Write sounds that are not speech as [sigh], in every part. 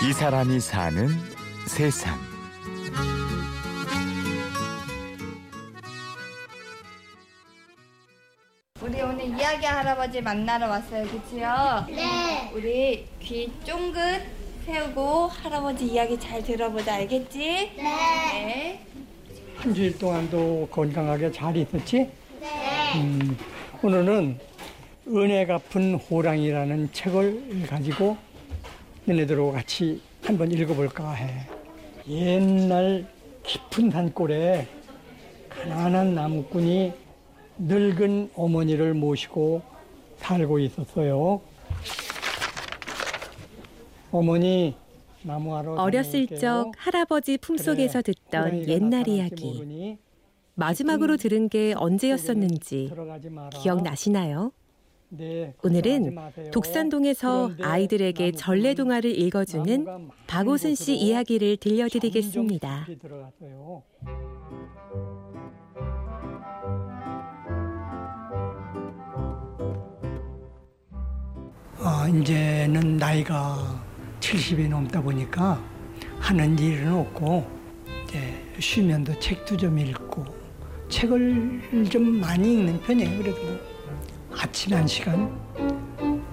이 사람이 사는 세상. 우리 오늘 이야기 할아버지 만나러 왔어요, 그치요? 네. 우리 귀 쫑긋 세우고 할아버지 이야기 잘 들어보자, 알겠지? 네. 네. 한 주일 동안도 건강하게 잘 있었지? 네. 음, 오늘은 은혜 갚은 호랑이라는 책을 가지고 너네들하고 같이 한번 읽어볼까 해. 옛날 깊은 산골에 가난한 나무꾼이 늙은 어머니를 모시고 살고 있었어요. 어머니 나무하러 어렸을. 적 할아버지 품속에서 그래, 듣던 옛날 이야기. 마지막으로 들은 게 언제였었는지. 기억나시나요? 네, 오늘은. 독산동에서 아이들에게 나무꾼은 전래 동화를 읽어주는 박오순 씨 이야기를 들려드리겠습니다. 아, 이제는 나이가 70이 넘다 보니까 하는 일은 없고 이제 쉬면도 책도 좀 읽고 책을 좀 많이 읽는 편이에요. 그래도 아침에 한 시간,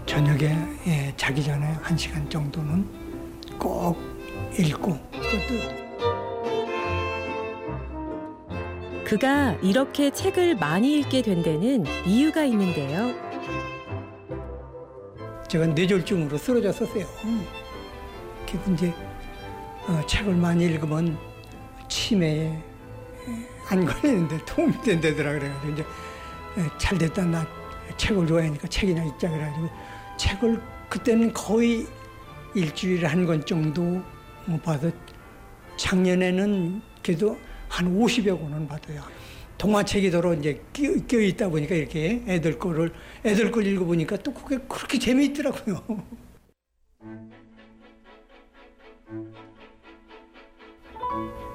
저녁에 예, 자기 전에 한 시간 정도는 꼭 읽고 그것도 그가 이렇게 책을 많이 읽게 된 데는 이유가 있는데요. 제가 뇌졸중으로 쓰러졌었어요. 그래서 이제 어, 책을 많이 읽으면 치매에 에, 안 걸리는데 도움이 된다더라 그래가지고 이제 에, 잘 됐다 나 책을 좋아하니까 책이나 읽자 그래가지고 책을 그때는 거의 일주일에 한 권 정도 뭐 봐서 작년에는 그래도 한 50여 권은 받아요. 동화책이더러 이제 끼어, 끼어 있다 보니까 이렇게 애들 거를 애들 걸 읽어보니까 또 그게 그렇게 재미있더라고요. [laughs]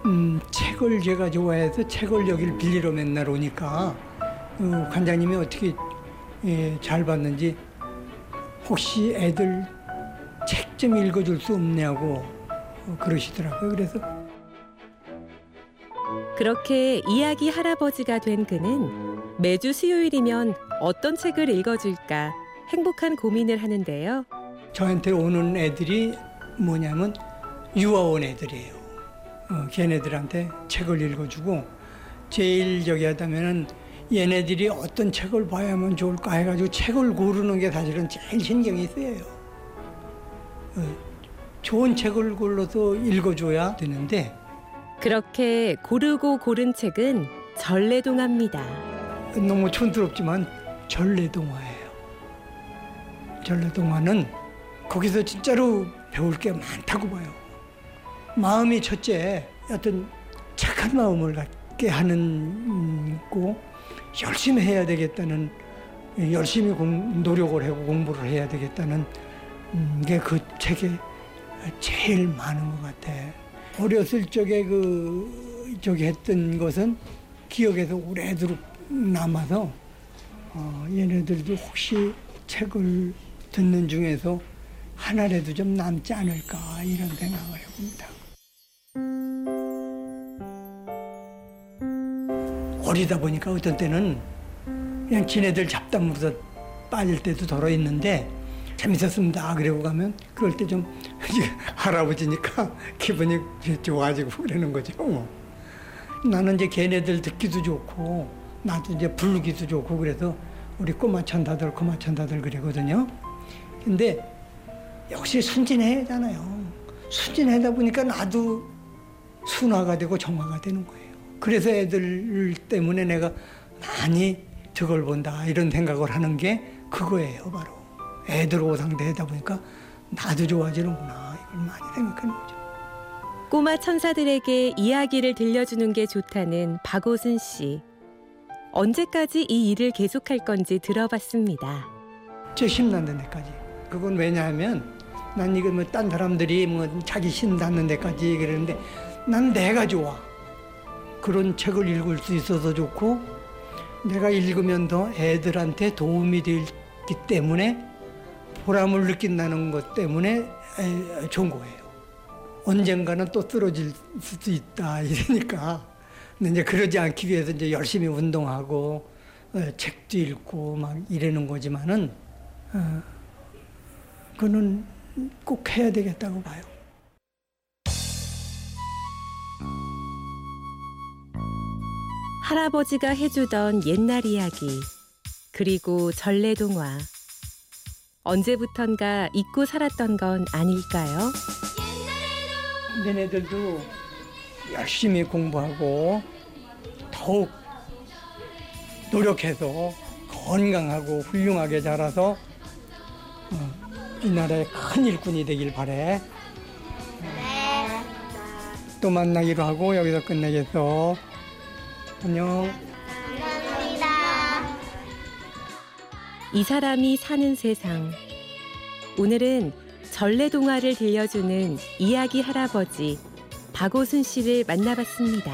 음, 책을 제가 좋아해서 책을 여기를 빌리러 맨날 오니까 어, 관장님이 어떻게 예, 잘 봤는지 혹시 애들 책 좀 읽어줄 수 없냐고 어, 그러시더라고요. 그래서 그렇게 이야기 할아버지가 된 그는 매주 수요일이면 어떤 책을 읽어줄까 행복한 고민을 하는데요. 저한테 오는 애들이 뭐냐면 유아원 애들이에요. 어, 걔네들한테 책을 읽어주고 제일 저기 하다면은 얘네들이 어떤 책을 봐야만 좋을까 해가지고 책을 고르는 게 사실은 제일 신경이 쓰여요. 어, 좋은 책을 골라서 읽어줘야 되는데 그렇게 고르고 고른 책은 전래동화입니다. 너무 촌스럽지만 전래동화예요. 전래동화는 거기서 진짜로 배울 게 많다고 봐요. 마음이 첫째 어떤 착한 마음을 갖게 하는 고 열심히 해야 되겠다는 열심히 공- 노력을 하고 공부를 해야 되겠다는 게 그 책에 제일 많은 것 같아. 어렸을 적에 그 저기 했던 것은 기억에서 오래도록 남아서 어, 얘네들도 혹시 책을 듣는 중에서 하나라도 좀 남지 않을까 이런 생각을 해봅니다. 어리다 보니까 어떤 때는 그냥 지네들 잡담으로서 빠질 때도 덜어 있는데 재밌었습니다. 그러고 가면 그럴 때 좀 할아버지니까 [laughs] 기분이 좋아지고 그러는 거죠. 뭐. 나는 이제 걔네들 듣기도 좋고 나도 이제 부르기도 좋고 그래서 우리 꼬마 천사들 꼬마 천사들 그러거든요. 근데 역시 순진해야 하잖아요. 순진하다 보니까 나도 순화가 되고 정화가 되는 거예요. 그래서 애들 때문에 내가 많이 덕을 본다 이런 생각을 하는 게 그거예요 바로. 애들 오상대다 보니까 나도 좋아지는구나 이걸 많이 생각하는 거죠. 꼬마 천사들에게 이야기를 들려주는 게 좋다는 박오순 씨. 언제까지 이 일을 계속할 건지 들어봤습니다. 저 신나는 데까지. 그건 왜냐하면 난 이거 뭐 딴 사람들이 뭐 자기 신나는 데까지 그러는데 난 내가 좋아. 그런 책을 읽을 수 있어서 좋고 내가 읽으면 더 애들한테 도움이 되기 때문에 보람을 느낀다는 것 때문에 에, 좋은 거예요. 언젠가는 또 쓰러질 수도 있다 이러니까 이제 그러지 않기 위해서 이제 열심히 운동하고 어, 책도 읽고 막 이러는 거지만은 어, 그거는 꼭 해야 되겠다고 봐요. 할아버지가 해주던 옛날 이야기, 그리고 전래동화. 언제부턴가 잊고 살았던 건 아닐까요? 너네들도 열심히 공부하고 더욱 노력해서 건강하고 훌륭하게 자라서 어, 이 나라의 큰 일꾼이 되길 바래. 또 만나기로 하고 여기서 끝내겠어. 안녕. 이 사람이 사는 세상. 오늘은 전래 동화를 들려주는 이야기 할아버지 박오순 씨를 만나봤습니다.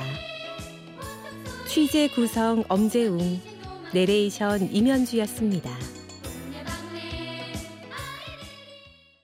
취재 구성 엄재웅, 내레이션 임현주였습니다.